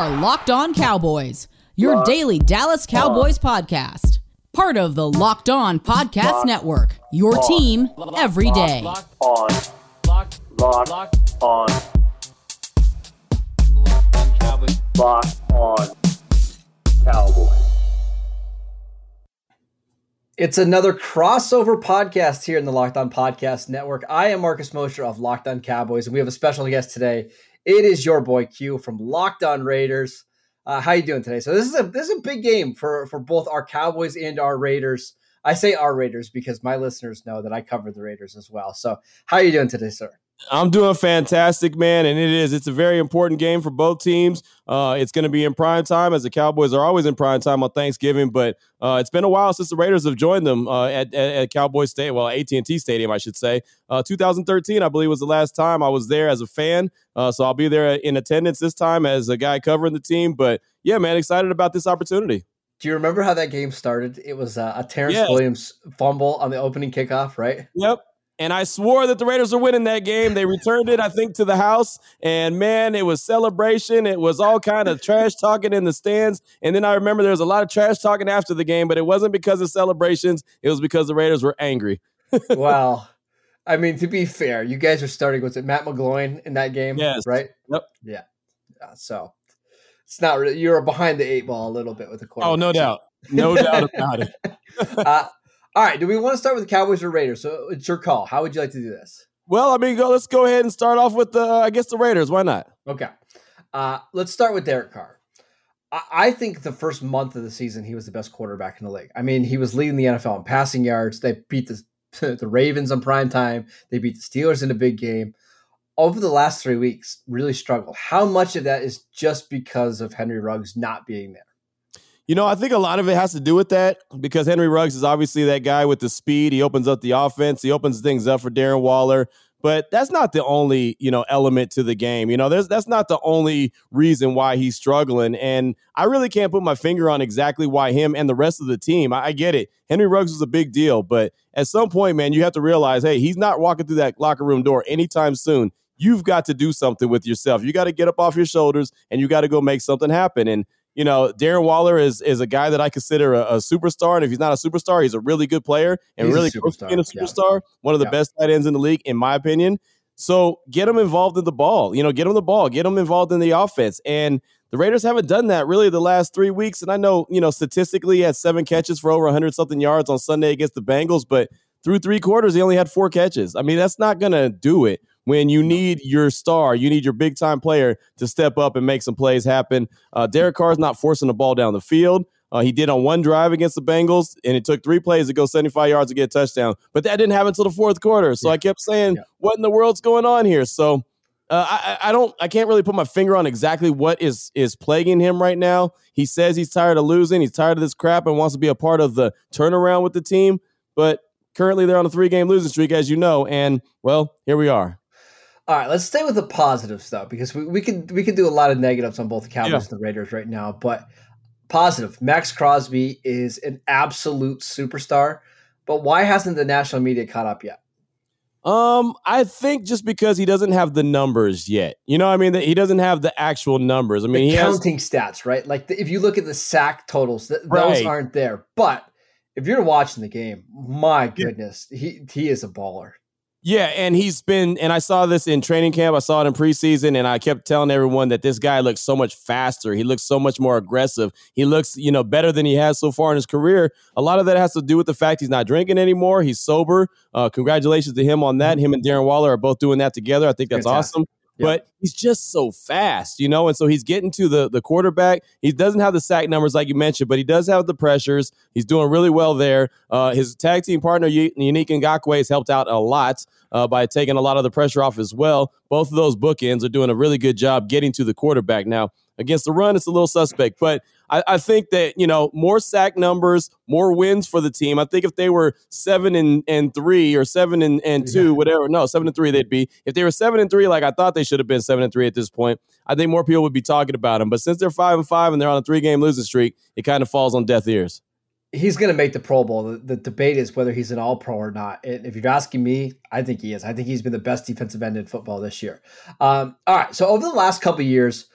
are Locked On Cowboys, your daily Dallas Cowboys podcast. Part of the Locked On Podcast Locked Network, your On. team every day. Locked, on, locked, locked locked, on, locked on Cowboys. locked on Cowboys. It's another crossover podcast here in the Locked On Podcast Network. I am Marcus Mosher of Locked On Cowboys, and we have a special guest today. It is your boy Q from Locked On Raiders. Uh, how you doing today? So this is a this is a big game for for both our Cowboys and our Raiders. I say our Raiders because my listeners know that I cover the Raiders as well. So how you doing today, sir? I'm doing fantastic, man, and it is. It's a very important game for both teams. Uh, it's going to be in prime time, as the Cowboys are always in prime time on Thanksgiving. But uh, it's been a while since the Raiders have joined them uh, at, at, at Cowboy State, well, AT and T Stadium, I should say. Uh, 2013, I believe, was the last time I was there as a fan. Uh, so I'll be there in attendance this time as a guy covering the team. But yeah, man, excited about this opportunity. Do you remember how that game started? It was uh, a Terrence Yes. Williams fumble on the opening kickoff, right? Yep. And I swore that the Raiders were winning that game. They returned it, I think, to the house. And man, it was celebration. It was all kind of trash talking in the stands. And then I remember there was a lot of trash talking after the game, but it wasn't because of celebrations. It was because the Raiders were angry. wow. I mean, to be fair, you guys are starting. Was it Matt McGloin in that game? Yes. Right. Yep. Yeah. Yeah, so it's not really. You're behind the eight ball a little bit with the quarterback. Oh, no doubt. No doubt about it. uh, all right. Do we want to start with the Cowboys or Raiders? So it's your call. How would you like to do this? Well, I mean, go. Let's go ahead and start off with the, I guess, the Raiders. Why not? Okay. Uh, let's start with Derek Carr. I, I think the first month of the season, he was the best quarterback in the league. I mean, he was leading the NFL in passing yards. They beat the, the Ravens on prime time. They beat the Steelers in a big game. Over the last three weeks, really struggled. How much of that is just because of Henry Ruggs not being there? You know, I think a lot of it has to do with that because Henry Ruggs is obviously that guy with the speed. He opens up the offense. He opens things up for Darren Waller. But that's not the only, you know, element to the game. You know, there's that's not the only reason why he's struggling. And I really can't put my finger on exactly why him and the rest of the team. I, I get it. Henry Ruggs was a big deal, but at some point, man, you have to realize, hey, he's not walking through that locker room door anytime soon. You've got to do something with yourself. You got to get up off your shoulders and you got to go make something happen. And you know, Darren Waller is is a guy that I consider a, a superstar, and if he's not a superstar, he's a really good player and He's really close to being a superstar, yeah. One of the Yeah. best tight ends in the league, in my opinion. So get him involved in the ball. You know, get him the ball, get him involved in the offense. And the Raiders haven't done that really the last three weeks. And I know, you know, statistically, he had seven catches for over 100 something yards on Sunday against the Bengals, but through three quarters, he only had four catches. I mean, that's not going to do it when you need your star, you need your big time player to step up and make some plays happen. Uh, Derek Carr's not forcing the ball down the field. Uh, he did on one drive against the Bengals, and it took three plays to go 75 yards to get a touchdown. But that didn't happen until the fourth quarter. So Yeah. I kept saying, Yeah. "What in the world's going on here?" So uh, I, I I don't, I can't really put my finger on exactly what is is plaguing him right now. He says he's tired of losing, he's tired of this crap, and wants to be a part of the turnaround with the team. But currently, they're on a three game losing streak, as you know, and well, here we are. All right, let's stay with the positive stuff because we, we could we could do a lot of negatives on both the Cowboys Yeah. and the Raiders right now. But positive, Maxx Crosby is an absolute superstar. But why hasn't the national media caught up yet? Um, I think just because he doesn't have the numbers yet. You know, what I mean, that he doesn't have the actual numbers. I mean, the he has counting stats, right? Like the, if you look at the sack totals, th- those Right. aren't there. But if you're watching the game, my goodness, he he is a baller. Yeah, and he's been, and I saw this in training camp. I saw it in preseason, and I kept telling everyone that this guy looks so much faster. He looks so much more aggressive. He looks, you know, better than he has so far in his career. A lot of that has to do with the fact he's not drinking anymore. He's sober. Uh, congratulations to him on that. Him and Darren Waller are both doing that together. I think that's Fantastic. awesome. But he's just so fast, you know, and so he's getting to the the quarterback. He doesn't have the sack numbers like you mentioned, but he does have the pressures. He's doing really well there. Uh, his tag team partner Yannick Ngakoue has helped out a lot uh, by taking a lot of the pressure off as well. Both of those bookends are doing a really good job getting to the quarterback. Now against the run, it's a little suspect, but I, I think that you know more sack numbers, more wins for the team. I think if they were seven and, and three or seven and, and two, Yeah. whatever, no, seven and three they'd be. If they were seven and three, like I thought they should have been seven and three at this point, I think more people would be talking about them. But since they're five and five and they're on a three game losing streak, it kind of falls on deaf ears. He's going to make the Pro Bowl. The, the debate is whether he's an All Pro or not. And if you're asking me, I think he is. I think he's been the best defensive end in football this year. Um, all right. So over the last couple of years,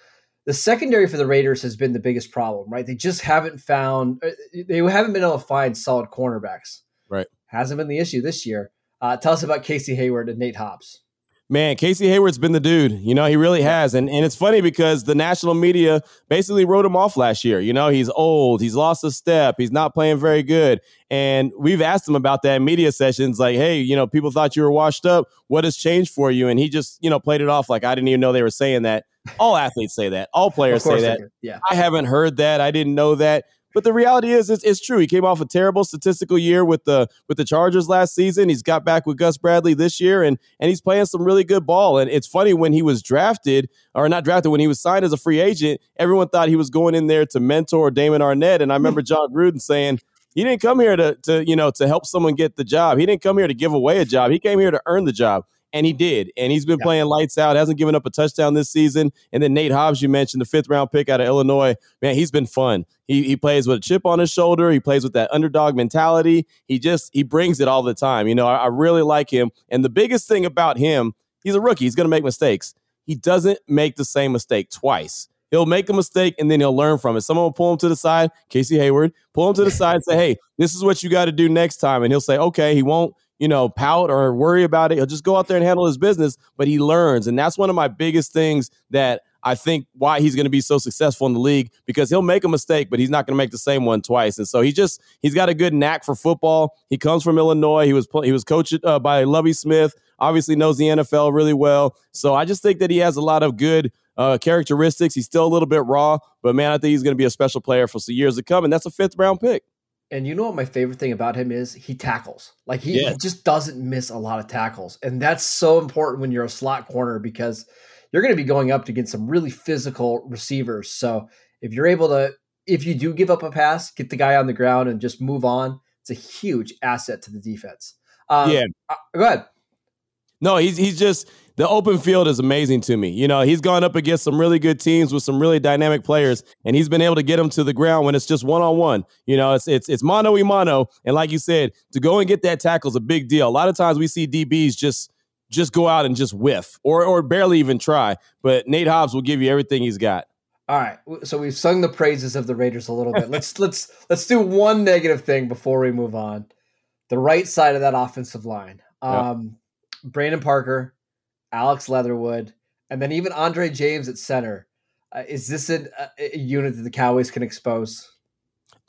the secondary for the Raiders has been the biggest problem, right? They just haven't found, uh, they haven't been able to find solid cornerbacks. Right. Hasn't been the issue this year. Uh, tell us about Casey Hayward and Nate Hobbs. Man, Casey Hayward's been the dude. You know, he really has. And and it's funny because the national media basically wrote him off last year. You know, he's old, he's lost a step, he's not playing very good. And we've asked him about that in media sessions, like, hey, you know, people thought you were washed up. What has changed for you? And he just, you know, played it off like I didn't even know they were saying that. All athletes say that. All players say that. Yeah. I haven't heard that. I didn't know that. But the reality is, it's, it's, true. He came off a terrible statistical year with the with the Chargers last season. He's got back with Gus Bradley this year, and and he's playing some really good ball. And it's funny when he was drafted, or not drafted, when he was signed as a free agent, everyone thought he was going in there to mentor Damon Arnette. And I remember Jon Gruden saying he didn't come here to to you know to help someone get the job. He didn't come here to give away a job. He came here to earn the job and he did. And he's been yeah. playing lights out, hasn't given up a touchdown this season. And then Nate Hobbs, you mentioned, the fifth round pick out of Illinois. Man, he's been fun. He, he plays with a chip on his shoulder. He plays with that underdog mentality. He just, he brings it all the time. You know, I, I really like him. And the biggest thing about him, he's a rookie. He's going to make mistakes. He doesn't make the same mistake twice. He'll make a mistake and then he'll learn from it. Someone will pull him to the side, Casey Hayward, pull him to the side and say, hey, this is what you got to do next time. And he'll say, okay, he won't you know, pout or worry about it. He'll just go out there and handle his business, but he learns. And that's one of my biggest things that I think why he's going to be so successful in the league because he'll make a mistake, but he's not going to make the same one twice. And so he just he's got a good knack for football. He comes from Illinois. He was he was coached uh, by Lovie Smith. Obviously knows the NFL really well. So I just think that he has a lot of good uh, characteristics. He's still a little bit raw, but man, I think he's going to be a special player for some years to come. And that's a fifth round pick. And you know what my favorite thing about him is? He tackles. Like he, he, just doesn't miss a lot of tackles. And that's so important when you're a slot corner because you're going to be going up against some really physical receivers. So if you're able to, if you do give up a pass, get the guy on the ground and just move on, it's a huge asset to the defense. Um, yeah. Uh, go ahead. No, he's he's just the open field is amazing to me. You know, he's gone up against some really good teams with some really dynamic players, and he's been able to get them to the ground when it's just one on one. You know, it's it's it's mano y mano, and like you said, to go and get that tackle is a big deal. A lot of times we see DBs just just go out and just whiff or or barely even try, but Nate Hobbs will give you everything he's got. All right, so we've sung the praises of the Raiders a little bit. let's let's let's do one negative thing before we move on. The right side of that offensive line. Um, yep. Brandon Parker, Alex Leatherwood, and then even Andre James at center. Uh, is this a, a unit that the Cowboys can expose?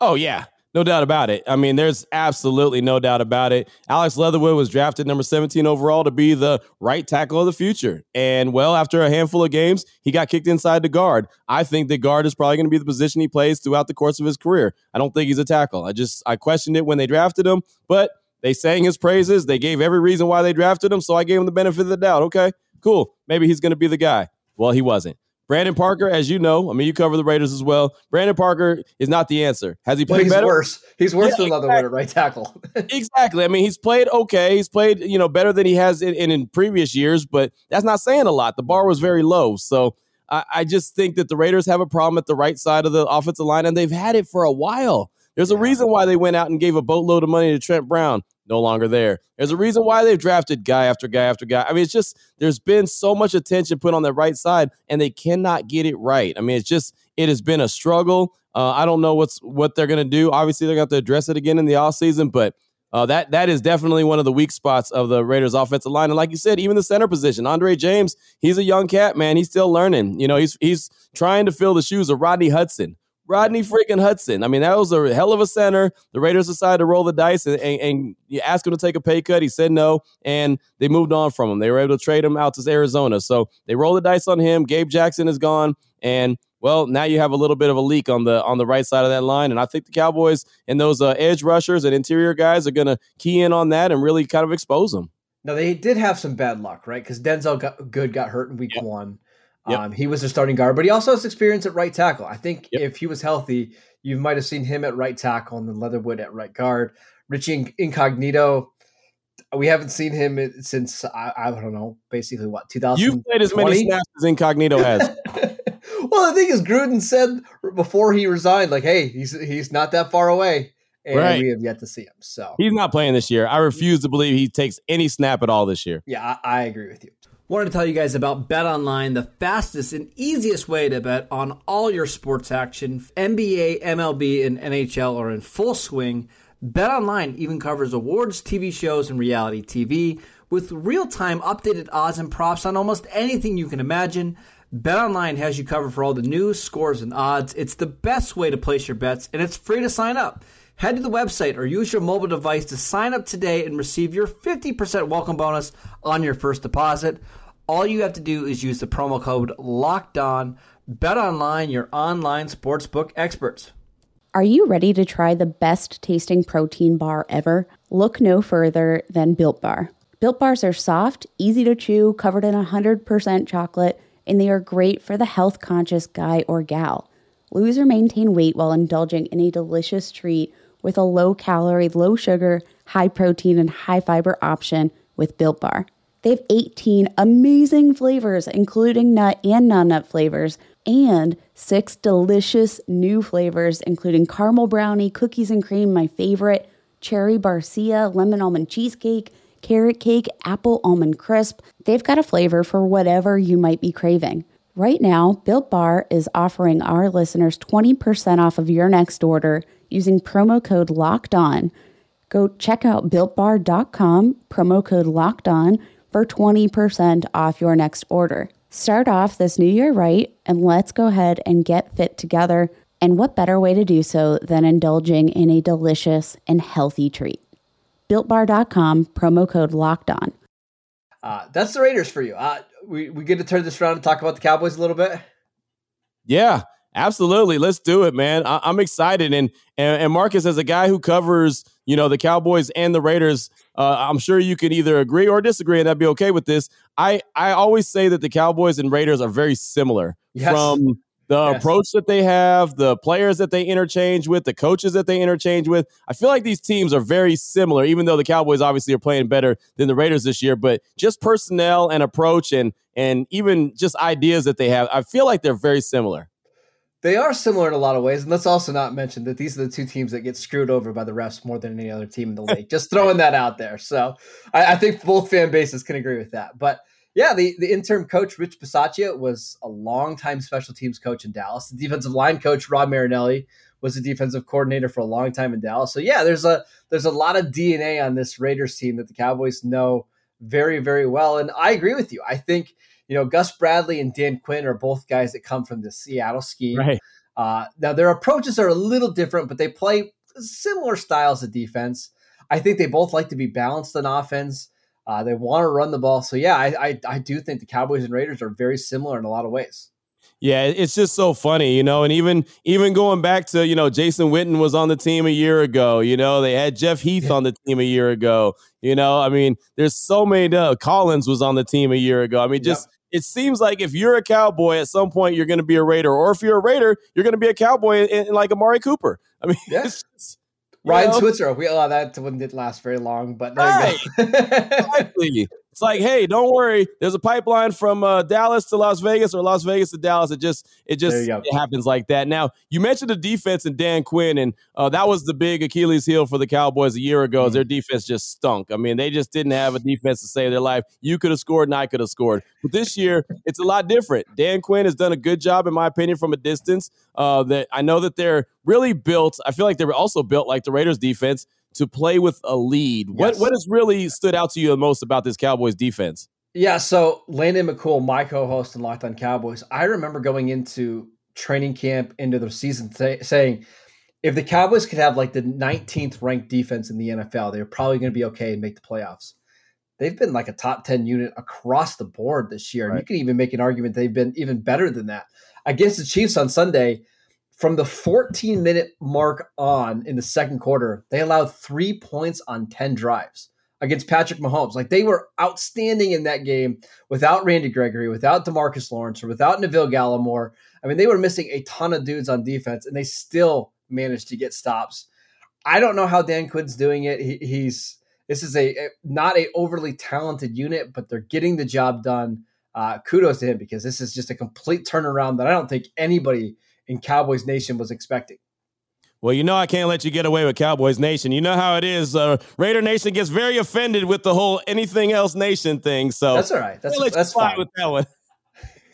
Oh yeah, no doubt about it. I mean, there's absolutely no doubt about it. Alex Leatherwood was drafted number 17 overall to be the right tackle of the future. And well, after a handful of games, he got kicked inside the guard. I think the guard is probably going to be the position he plays throughout the course of his career. I don't think he's a tackle. I just I questioned it when they drafted him, but they sang his praises. They gave every reason why they drafted him. So I gave him the benefit of the doubt. Okay, cool. Maybe he's going to be the guy. Well, he wasn't. Brandon Parker, as you know, I mean, you cover the Raiders as well. Brandon Parker is not the answer. Has he played he's better? Worse. He's worse yeah, than exactly. At right tackle. exactly. I mean, he's played okay. He's played, you know, better than he has in, in, in previous years, but that's not saying a lot. The bar was very low. So I, I, just think that the Raiders have a problem at the right side of the offensive line, and they've had it for a while. There's a reason why they went out and gave a boatload of money to Trent Brown no longer there. There's a reason why they've drafted guy after guy after guy. I mean, it's just there's been so much attention put on the right side, and they cannot get it right. I mean, it's just it has been a struggle. Uh, I don't know what's what they're going to do. Obviously, they're going to have to address it again in the offseason, but uh, that that is definitely one of the weak spots of the Raiders' offensive line. And like you said, even the center position, Andre James, he's a young cat, man. He's still learning. You know, he's he's trying to fill the shoes of Rodney Hudson. Rodney freaking Hudson. I mean, that was a hell of a center. The Raiders decided to roll the dice and, and, and you asked him to take a pay cut. He said no, and they moved on from him. They were able to trade him out to Arizona. So they rolled the dice on him. Gabe Jackson is gone, and well, now you have a little bit of a leak on the on the right side of that line. And I think the Cowboys and those uh, edge rushers and interior guys are going to key in on that and really kind of expose them. Now they did have some bad luck, right? Because Denzelle got, Good got hurt in Week yep. One. Yep. Um, he was a starting guard, but he also has experience at right tackle. I think yep. if he was healthy, you might have seen him at right tackle and then Leatherwood at right guard. Richie Incognito, we haven't seen him since I, I don't know, basically what 2000. You've played as many snaps as Incognito has. well, the thing is, Gruden said before he resigned, like, "Hey, he's he's not that far away." and right. we have yet to see him. So he's not playing this year. I refuse to believe he takes any snap at all this year. Yeah, I, I agree with you. Wanted to tell you guys about Bet Online, the fastest and easiest way to bet on all your sports action. NBA, MLB, and NHL are in full swing. Bet Online even covers awards, TV shows, and reality TV with real-time updated odds and props on almost anything you can imagine. Bet Online has you covered for all the news, scores, and odds. It's the best way to place your bets, and it's free to sign up. Head to the website or use your mobile device to sign up today and receive your 50% welcome bonus on your first deposit. All you have to do is use the promo code LOCKED ON. Bet online, your online sportsbook experts. Are you ready to try the best tasting protein bar ever? Look no further than Built Bar. Built Bars are soft, easy to chew, covered in 100% chocolate, and they are great for the health conscious guy or gal. Lose or maintain weight while indulging in a delicious treat with a low calorie, low sugar, high protein, and high fiber option with Built Bar. They have 18 amazing flavors, including nut and non nut flavors, and six delicious new flavors, including caramel brownie, cookies and cream, my favorite, cherry barcia, lemon almond cheesecake, carrot cake, apple almond crisp. They've got a flavor for whatever you might be craving. Right now, Built Bar is offering our listeners 20% off of your next order using promo code LOCKED ON. Go check out builtbar.com, promo code LOCKED ON for 20% off your next order. Start off this new year right, and let's go ahead and get fit together. And what better way to do so than indulging in a delicious and healthy treat? BuiltBar.com, promo code LOCKED ON. Uh, that's the Raiders for you. Uh, we, we get to turn this around and talk about the Cowboys a little bit. Yeah, absolutely. Let's do it, man. I, am excited. And, and and Marcus, as a guy who covers, you know, the Cowboys and the Raiders, uh, I'm sure you can either agree or disagree, and that'd be okay with this. I I always say that the Cowboys and Raiders are very similar Yes. from the Yes. approach that they have, the players that they interchange with, the coaches that they interchange with. I feel like these teams are very similar, even though the Cowboys obviously are playing better than the Raiders this year. But just personnel and approach, and and even just ideas that they have, I feel like they're very similar. They are similar in a lot of ways, and let's also not mention that these are the two teams that get screwed over by the refs more than any other team in the league. Just throwing that out there. So I, I think both fan bases can agree with that. But yeah, the, the interim coach Rich Bisaccia was a longtime special teams coach in Dallas. The defensive line coach Rob Marinelli was the defensive coordinator for a long time in Dallas. So yeah, there's a there's a lot of DNA on this Raiders team that the Cowboys know very very well, and I agree with you. I think you know Gus Bradley and Dan Quinn are both guys that come from the Seattle scheme. Right. Uh, now their approaches are a little different, but they play similar styles of defense. I think they both like to be balanced on offense. Uh, they want to run the ball. So yeah, I, I I do think the Cowboys and Raiders are very similar in a lot of ways. Yeah, it's just so funny, you know, and even even going back to, you know, Jason Witten was on the team a year ago, you know, they had Jeff Heath on the team a year ago, you know, I mean, there's so many uh, Collins was on the team a year ago. I mean, just it seems like if you're a Cowboy at some point you're going to be a Raider or if you're a Raider, you're going to be a Cowboy in, in like Amari Cooper. I mean, Yeah. it's just, Ryan know? Switzer, we oh, that one didn't last very long, but there Right. you go. Exactly. It's like, hey, don't worry. There's a pipeline from uh, Dallas to Las Vegas or Las Vegas to Dallas. It just, it just it happens like that. Now, you mentioned the defense and Dan Quinn, and uh, that was the big Achilles heel for the Cowboys a year ago. Mm-hmm. Is their defense just stunk? I mean, they just didn't have a defense to save their life. You could have scored, and I could have scored. But this year, it's a lot different. Dan Quinn has done a good job, in my opinion, from a distance. Uh, that I know that they're really built. I feel like they were also built like the Raiders defense to play with a lead. What Yes. what has really stood out to you the most about this Cowboys defense? Yeah, so Landon McCool, my co-host in Locked On Cowboys, I remember going into training camp into the season say, saying if the Cowboys could have like the 19th ranked defense in the NFL, they're probably going to be okay and make the playoffs. They've been like a top 10 unit across the board this year. And you can even make an argument they've been even better than that. Against the Chiefs on Sunday, from the 14 minute mark on in the second quarter, they allowed three points on 10 drives against Patrick Mahomes. Like they were outstanding in that game without Randy Gregory, without Demarcus Lawrence, or without Neville Gallimore. I mean, they were missing a ton of dudes on defense, and they still managed to get stops. I don't know how Dan Quinn's doing it. He, he's this is a, a- not a overly talented unit, but they're getting the job done. Uh, kudos to him because this is just a complete turnaround that I don't think anybody in Cowboys Nation was expecting. Well, you know I can't let you get away with Cowboys Nation. You know how it is. Uh, Raider Nation gets very offended with the whole anything else nation thing. So That's all right. That's that's fine. with that one.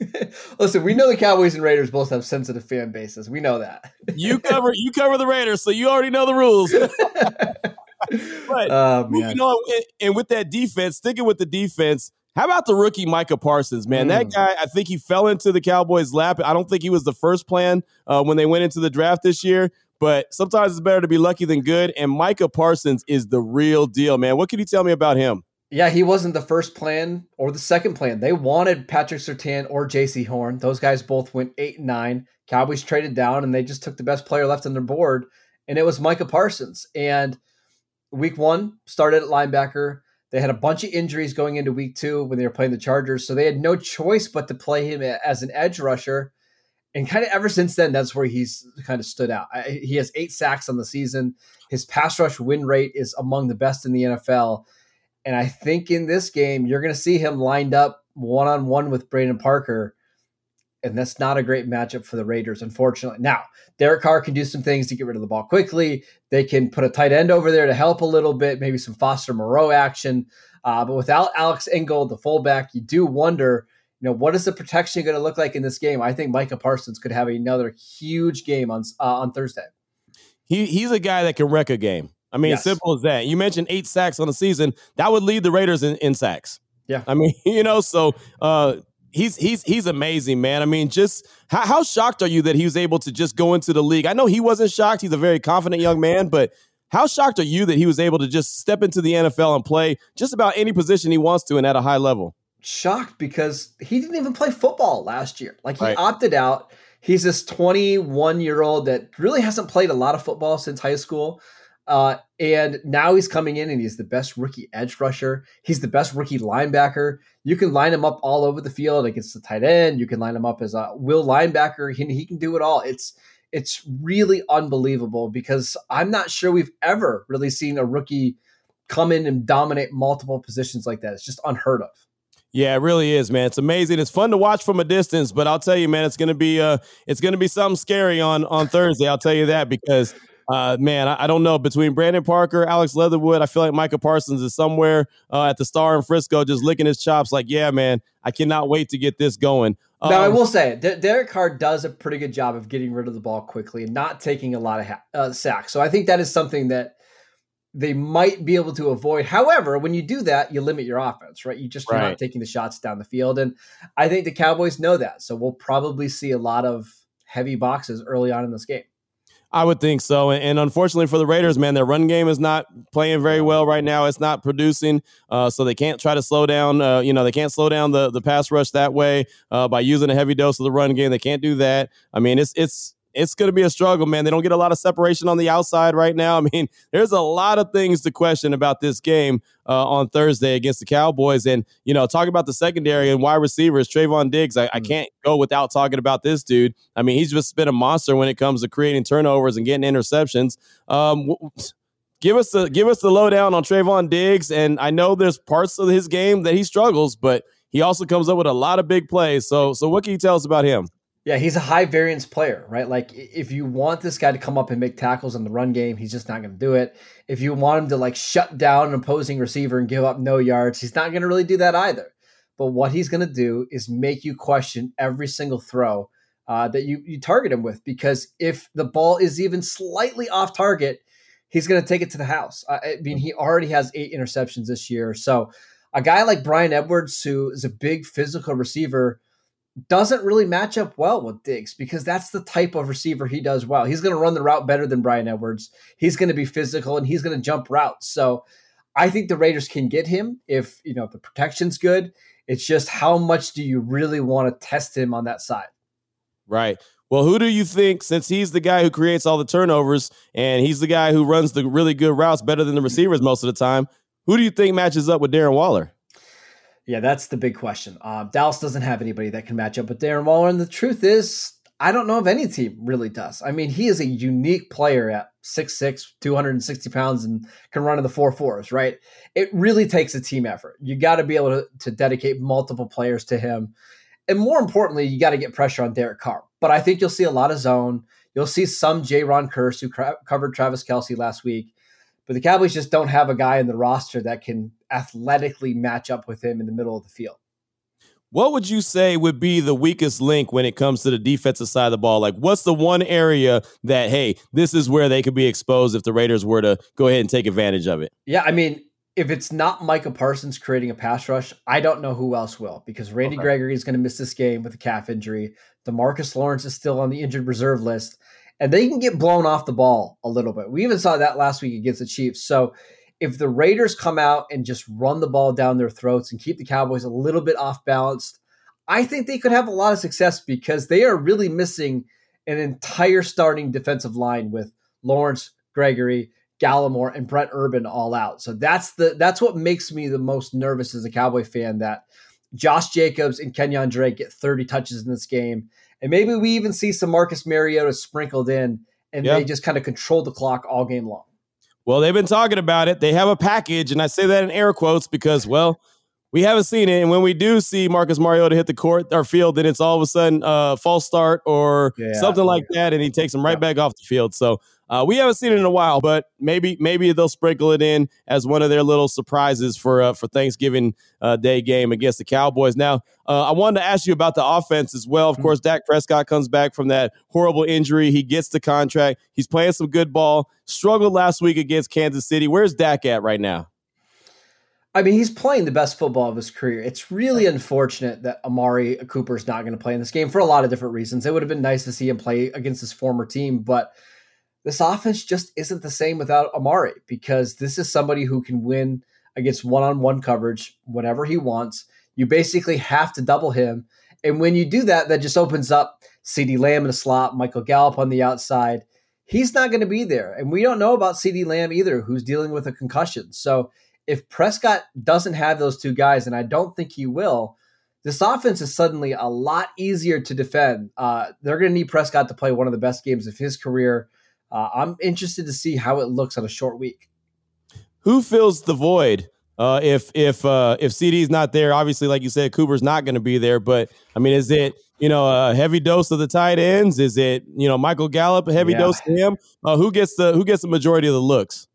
Listen, we know the Cowboys and Raiders both have sensitive fan bases. We know that. You cover you cover the Raiders, so you already know the rules. But Oh moving on, and- and with that defense, sticking with the defense, how about the rookie Micah Parsons, man? That Mm. guy, I think he fell into the Cowboys' lap. I don't think he was the first plan uh, when they went into the draft this year, but sometimes it's better to be lucky than good. And Micah Parsons is the real deal, man. What can you tell me about him? Yeah, he wasn't the first plan or the second plan. They wanted Patrick Surtain or Jaycee Horn. Those guys both went eight and nine. Cowboys traded down and they just took the best player left on their board, and it was Micah Parsons. And week one started at linebacker. They had a bunch of injuries going into week two when they were playing the Chargers, so they had no choice but to play him as an edge rusher. And kind of ever since then, that's where he's kind of stood out. I- He has eight sacks on the season. His pass rush win rate is among the best in the NFL. And I think in this game, you're going to see him lined up one on one with Brandon Parker. And that's not a great matchup for the Raiders, unfortunately. Now, Derek Carr can do some things to get rid of the ball quickly. They can put a tight end over there to help a little bit, maybe some Foster Moreau action. Uh, but without Alec Ingold, the fullback, you do wonder, you know, what is the protection going to look like in this game? I think Micah Parsons could have another huge game on uh, on Thursday. He he's a guy that can wreck a game. I mean, Yes. simple as that. You mentioned eight sacks on the season. That would lead the Raiders in, in sacks. Yeah. I mean, you know, so uh he's he's he's amazing, man. I mean, just how, how shocked are you that he was able to just go into the league? I know he wasn't shocked. He's a very confident young man, but how shocked are you that he was able to just step into the NFL and play just about any position he wants to and at a high level? shocked because he didn't even play football last year. Like he Right. opted out. He's this 21 year old that really hasn't played a lot of football since high school. Uh, and now he's coming in and he's the best rookie edge rusher. He's the best rookie linebacker. You can line him up all over the field against the tight end. You can line him up as a will linebacker. He, he can do it all. It's it's really unbelievable because I'm not sure we've ever really seen a rookie come in and dominate multiple positions like that. It's just unheard of. Yeah, it really is, man. It's amazing. It's fun to watch from a distance, but I'll tell you, man, it's gonna be uh it's gonna be something scary on on Thursday. I'll tell you that because uh man, I, I don't know between Brandon Parker, Alex Leatherwood, I feel like Micah Parsons is somewhere uh, at the Star in Frisco, just licking his chops. Like, yeah, man, I cannot wait to get this going. Now, I Um, will say, Derek Carr does a pretty good job of getting rid of the ball quickly and not taking a lot of ha- uh, sacks. So I think that is something that they might be able to avoid. However, when you do that, you limit your offense, right? You just Right. not taking the shots down the field, and I think the Cowboys know that. So we'll probably see a lot of heavy boxes early on in this game. I would think so. And, and unfortunately for the Raiders, man, their run game is not playing very well right now. It's not producing. Uh, so they can't try to slow down, uh, you know, they can't slow down the, the pass rush that way uh, by using a heavy dose of the run game. They can't do that. I mean, it's, it's, it's going to be a struggle, man. They don't get a lot of separation on the outside right now. I mean, there's a lot of things to question about this game uh, on Thursday against the Cowboys. And, you know, talk about the secondary and wide receivers, Trevon Diggs. I, I Mm. can't go without talking about this dude. I mean, he's just been a monster when it comes to creating turnovers and getting interceptions. Um, w- give us the give us the lowdown on Trevon Diggs. And I know there's parts of his game that he struggles, but he also comes up with a lot of big plays. So, so what can you tell us about him? Yeah, he's a high variance player, right? Like if you want this guy to come up and make tackles in the run game, he's just not going to do it. If you want him to like shut down an opposing receiver and give up no yards, he's not going to really do that either. But what he's going to do is make you question every single throw uh, that you you target him with, because if the ball is even slightly off target, he's going to take it to the house. I, I mean, he already has eight interceptions this year, so a guy like Bryan Edwards, who is a big physical receiver doesn't really match up well with Diggs because that's the type of receiver he does well. He's going to run the route better than Bryan Edwards. He's going to be physical and he's going to jump routes. So I think the Raiders can get him if, you know, the protection's good. It's just how much do you really want to test him on that side? Right. Well, who do you think, since he's the guy who creates all the turnovers and he's the guy who runs the really good routes better than the receivers most of the time, who do you think matches up with Darren Waller? Yeah, that's the big question. Uh, Dallas doesn't have anybody that can match up with Darren Waller, and the truth is, I don't know if any team really does. I mean, he is a unique player at 6'6", 260 pounds, and can run in the four fours. Right? It really takes a team effort. You got to be able to, to dedicate multiple players to him, and more importantly, you got to get pressure on Derek Carr. But I think you'll see a lot of zone. You'll see some Jayron Kearse who cra- covered Travis Kelce last week, but the Cowboys just don't have a guy in the roster that can athletically match up with him in the middle of the field. What would you say would be the weakest link when it comes to the defensive side of the ball? Like, what's the one area that, hey, this is where they could be exposed if the Raiders were to go ahead and take advantage of it? Yeah, I mean, if it's not Micah Parsons creating a pass rush, I don't know who else will because Randy Okay. Gregory is going to miss this game with a calf injury. Demarcus Lawrence is still on the injured reserve list, and they can get blown off the ball a little bit. We even saw that last week against the Chiefs. So if the Raiders come out and just run the ball down their throats and keep the Cowboys a little bit off balanced, I think they could have a lot of success because they are really missing an entire starting defensive line with Lawrence, Gregory, Gallimore, and Brent Urban all out. So that's the that's what makes me the most nervous as a Cowboy fan that Josh Jacobs and Kenyan Drake get 30 touches in this game. And maybe we even see some Marcus Mariota sprinkled in and Yeah. they just kind of control the clock all game long. Well, they've been talking about it. They have a package, and I say that in air quotes because, well, we haven't seen it. And when we do see Marcus Mariota hit the court or field, then it's all of a sudden uh, false start or Yeah. something like that, and he takes him right back off the field. So uh, we haven't seen it in a while, but maybe maybe they'll sprinkle it in as one of their little surprises for uh, for Thanksgiving uh, Day game against the Cowboys. Now, uh, I wanted to ask you about the offense as well. Of course, Dak Prescott comes back from that horrible injury. He gets the contract. He's playing some good ball. Struggled last week against Kansas City. Where's Dak at right now? I mean, he's playing the best football of his career. It's really unfortunate that Amari Cooper is not going to play in this game for a lot of different reasons. It would have been nice to see him play against his former team, but this offense just isn't the same without Amari because this is somebody who can win against one on one coverage whenever he wants. You basically have to double him. And when you do that, that just opens up CeeDee Lamb in a slot, Michael Gallup on the outside. He's not going to be there. And we don't know about CeeDee Lamb either, who's dealing with a concussion. So if Prescott doesn't have those two guys, and I don't think he will, this offense is suddenly a lot easier to defend. Uh, they're going to need Prescott to play one of the best games of his career. Uh, I'm interested to see how it looks on a short week. Who fills the void uh, if if uh, if CeeDee's not there? Obviously, like you said, Cooper's not going to be there. But I mean, is it you know a heavy dose of the tight ends? Is it you know Michael Gallup a heavy Yeah. dose to him? Uh, who gets the who gets the majority of the looks?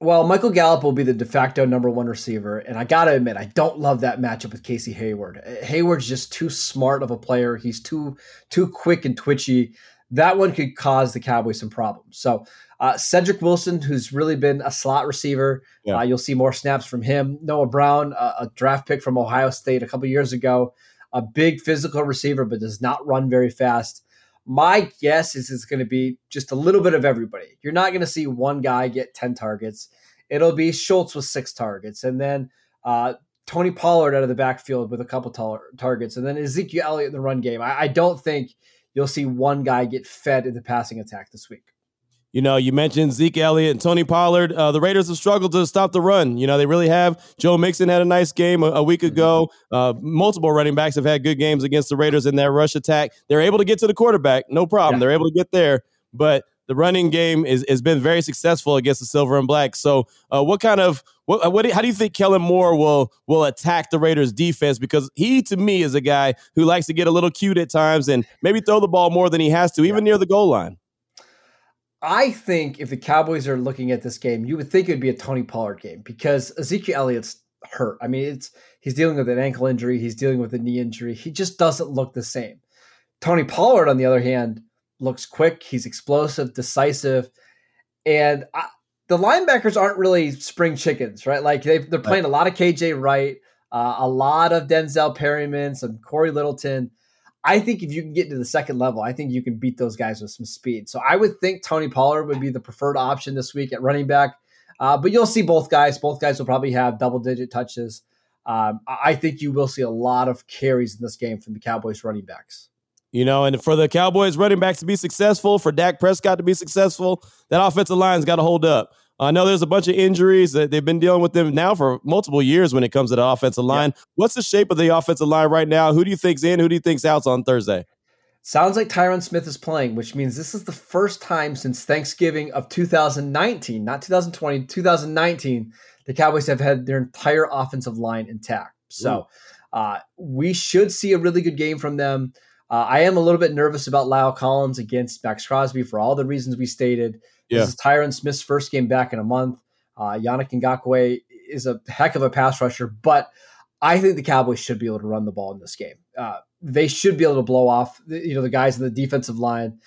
Well, Michael Gallup will be the de facto number one receiver. And I got to admit, I don't love that matchup with Casey Hayward. Hayward's just too smart of a player. He's too too quick and twitchy. That one could cause the Cowboys some problems. So uh, Cedric Wilson, who's really been a slot receiver, Yeah. uh, you'll see more snaps from him. Noah Brown, uh, a draft pick from Ohio State a couple years ago, a big physical receiver, but does not run very fast. My guess is it's going to be just a little bit of everybody. You're not going to see one guy get 10 targets. It'll be Schultz with six targets, and then uh, Tony Pollard out of the backfield with a couple tar- targets, and then Ezekiel Elliott in the run game. I, I don't think you'll see one guy get fed in the passing attack this week. You know, you mentioned Zeke Elliott and Tony Pollard. Uh, the Raiders have struggled to stop the run. You know, they really have. Joe Mixon had a nice game a, a week ago. Uh, multiple running backs have had good games against the Raiders in that rush attack. They're able to get to the quarterback, no problem. Yeah. They're able to get there, but the running game is, has been very successful against the Silver and Black. So, uh, what kind of what, what how do you think Kellen Moore will will attack the Raiders defense? Because he, to me, is a guy who likes to get a little cute at times and maybe throw the ball more than he has to, even near the goal line. I think if the Cowboys are looking at this game, you would think it would be a Tony Pollard game because Ezekiel Elliott's hurt. I mean, it's he's dealing with an ankle injury, he's dealing with a knee injury. He just doesn't look the same. Tony Pollard, on the other hand, looks quick. He's explosive, decisive, and I, the linebackers aren't really spring chickens, right? Like they they're playing a lot of KJ Wright, uh, a lot of Denzel Perryman, some Cory Littleton. I think if you can get to the second level, I think you can beat those guys with some speed. So I would think Tony Pollard would be the preferred option this week at running back. Uh, but you'll see both guys. Both guys will probably have double digit touches. Um, I I think you will see a lot of carries in this game from the Cowboys running backs. You know, and for the Cowboys running backs to be successful, for Dak Prescott to be successful, that offensive line's got to hold up. I know there's a bunch of injuries that they've been dealing with them now for multiple years when it comes to the offensive line. What's the shape of the offensive line right now? Who do you think's in? Who do you think's out on Thursday? Sounds like Tyron Smith is playing, which means this is the first time since Thanksgiving of 2019, not 2020, 2019, the Cowboys have had their entire offensive line intact. So uh, we should see a really good game from them. Uh, I am a little bit nervous about La'el Collins against Maxx Crosby for all the reasons we stated. Yeah. This is Tyron Smith's first game back in a month. Uh, Yannick Ngakoue is a heck of a pass rusher, but I think the Cowboys should be able to run the ball in this game. Uh, they should be able to blow off, the, you know, the guys in the defensive line.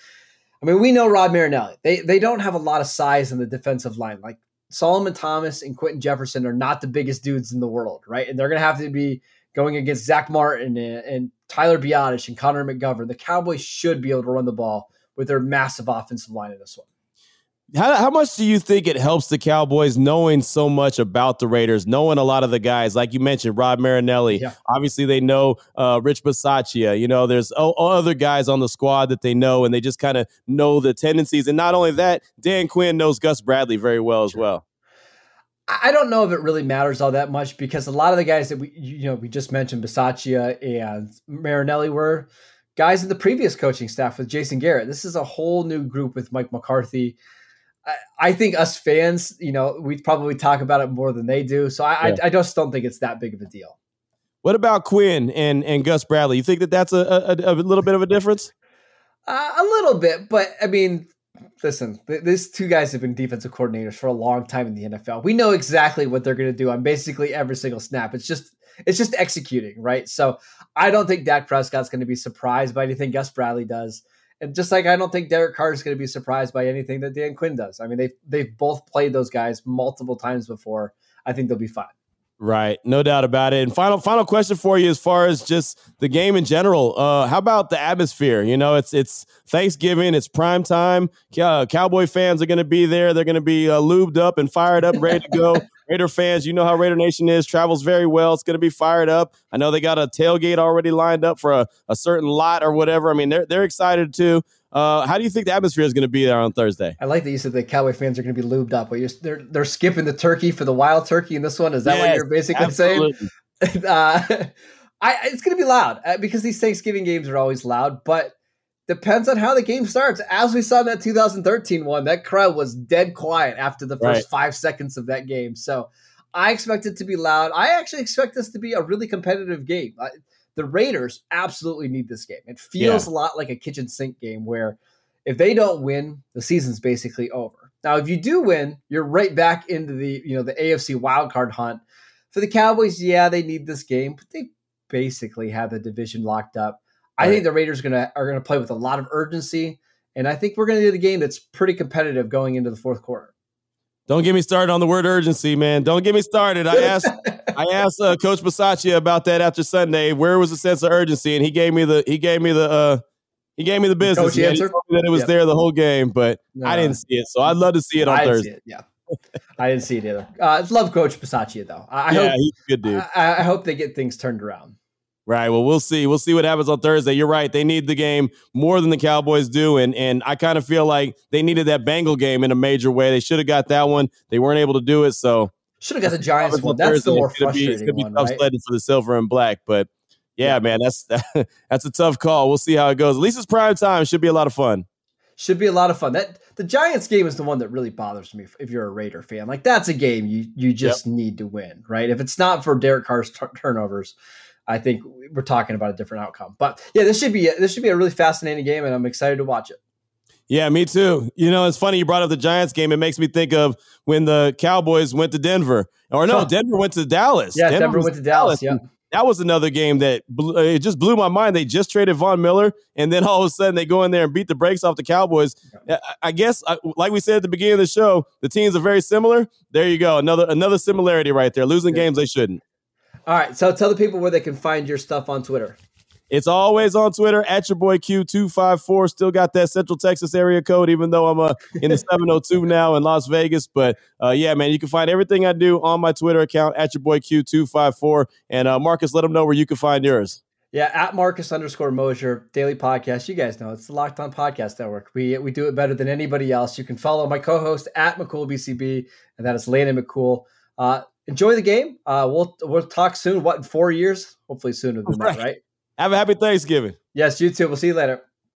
I mean, we know Rod Marinelli. They they don't have a lot of size in the defensive line. Like Solomon Thomas and Quinton Jefferson are not the biggest dudes in the world, right? And they're going to have to be going against Zack Martin and, and Tyler Biadasz and Connor McGovern. The Cowboys should be able to run the ball with their massive offensive line in this one. How, how much do you think it helps the Cowboys knowing so much about the Raiders, knowing a lot of the guys, like you mentioned, Rob Marinelli? Yeah. Obviously, they know uh, Rich Bisaccia. You know, there's o- other guys on the squad that they know, and they just kind of know the tendencies. And not only that, Dan Quinn knows Gus Bradley very well as well. I don't know if it really matters all that much because a lot of the guys that we you know we just mentioned, Bisaccia and Marinelli, were guys in the previous coaching staff with Jason Garrett. This is a whole new group with Mike McCarthy. I, I think us fans, you know, we probably talk about it more than they do. So I, Yeah. I, I just don't think it's that big of a deal. What about Quinn and, and Gus Bradley? You think that that's a, a, a little bit of a difference? Uh, a little bit, but I mean, listen, th- these two guys have been defensive coordinators for a long time in the NFL. We know exactly what they're going to do on basically every single snap. It's just it's just executing, right? So I don't think Dak Prescott's going to be surprised by anything Gus Bradley does. And just like I don't think Derek Carr is going to be surprised by anything that Dan Quinn does. I mean, they've they've both played those guys multiple times before. I think they'll be fine. Right, no doubt about it. And final final question for you, as far as just the game in general, uh, how about the atmosphere? You know, it's it's Thanksgiving, it's prime time. Uh, Cowboy fans are going to be there. They're going to be uh, lubed up and fired up, ready to go. Raider fans, you know how Raider Nation is, travels very well. It's going to be fired up. I know they got a tailgate already lined up for a, a certain lot or whatever. I mean, they're they're excited too. Uh, how do you think the atmosphere is going to be there on Thursday? I like that you said the Cowboy fans are going to be lubed up. But you're, they're they're skipping the turkey for the wild turkey in this one. Is that what you're basically saying? uh, I, it's going to be loud uh, because these Thanksgiving games are always loud, but depends on how the game starts. As we saw in that 2013 one, that crowd was dead quiet after the first Right. five seconds of that game. So I expect it to be loud. I actually expect this to be a really competitive game. The Raiders absolutely need this game. It feels a lot like a kitchen sink game where if they don't win, the season's basically over. Now, if you do win, you're right back into the you know the AFC wildcard hunt. For the Cowboys, yeah, they need this game, but they basically have the division locked up. I think the Raiders gonna are gonna play with a lot of urgency, and I think we're gonna do the game that's pretty competitive going into the fourth quarter. Don't get me started on the word urgency, man. Don't get me started. I asked I asked uh, Coach Bisaccia about that after Sunday. Where was the sense of urgency? And he gave me the he gave me the uh he gave me the business. coach man. He told me that it was Yep. there the whole game, but I didn't see it. So I'd love to see it on I Thursday. it. Yeah, I didn't see it either. Uh, love Coach Bisaccia though. I, I yeah, hope he's a good dude. I, I hope they get things turned around. Right. Well, we'll see. We'll see what happens on Thursday. You're right. They need the game more than the Cowboys do. And and I kind of feel like they needed that Bengal game in a major way. They should have got that one. They weren't able to do it. So Should have got the Giants one. on That's the more It's gonna be- frustrating It's gonna be one, tough right? sledding for the silver and black. But yeah, Yeah. man, that's that's a tough call. We'll see how it goes. At least it's prime time. Should be a lot of fun. Should be a lot of fun. That the Giants game is the one that really bothers me. If, you're a Raider fan, like that's a game you you just need to win, right? If it's not for Derek Carr's tur- turnovers, I think we're talking about a different outcome. But yeah, this should be this should be a really fascinating game, and I'm excited to watch it. Yeah, me too. You know, it's funny you brought up the Giants game. It makes me think of when the Cowboys went to Denver, or no, Denver went to Dallas. Yeah, Denver, was went to Dallas. and Yeah, that was another game that blew, uh, it just blew my mind. They just traded Von Miller, and then all of a sudden they go in there and beat the brakes off the Cowboys. I, I guess, uh, like we said at the beginning of the show, the teams are very similar. There you go, another another similarity right there. Losing Yeah. games they shouldn't. All right, so tell the people where they can find your stuff on Twitter. It's always on Twitter at your boy Q254. Still got that Central Texas area code, even though I'm uh, in the 702 now in Las Vegas. But uh, yeah, man, you can find everything I do on my Twitter account at your boy Q254. And uh, Marcus, let them know where you can find yours. Yeah, at Marcus underscore Mosher daily podcast. You guys know it's the Locked On Podcast Network. We we do it better than anybody else. You can follow my co-host at McCool BCB, and that is Landon McCool. Uh, enjoy the game. Uh, we'll we'll talk soon. What in four years? Hopefully sooner than Right. that, right? Have a happy Thanksgiving. Yes, you too. We'll see you later.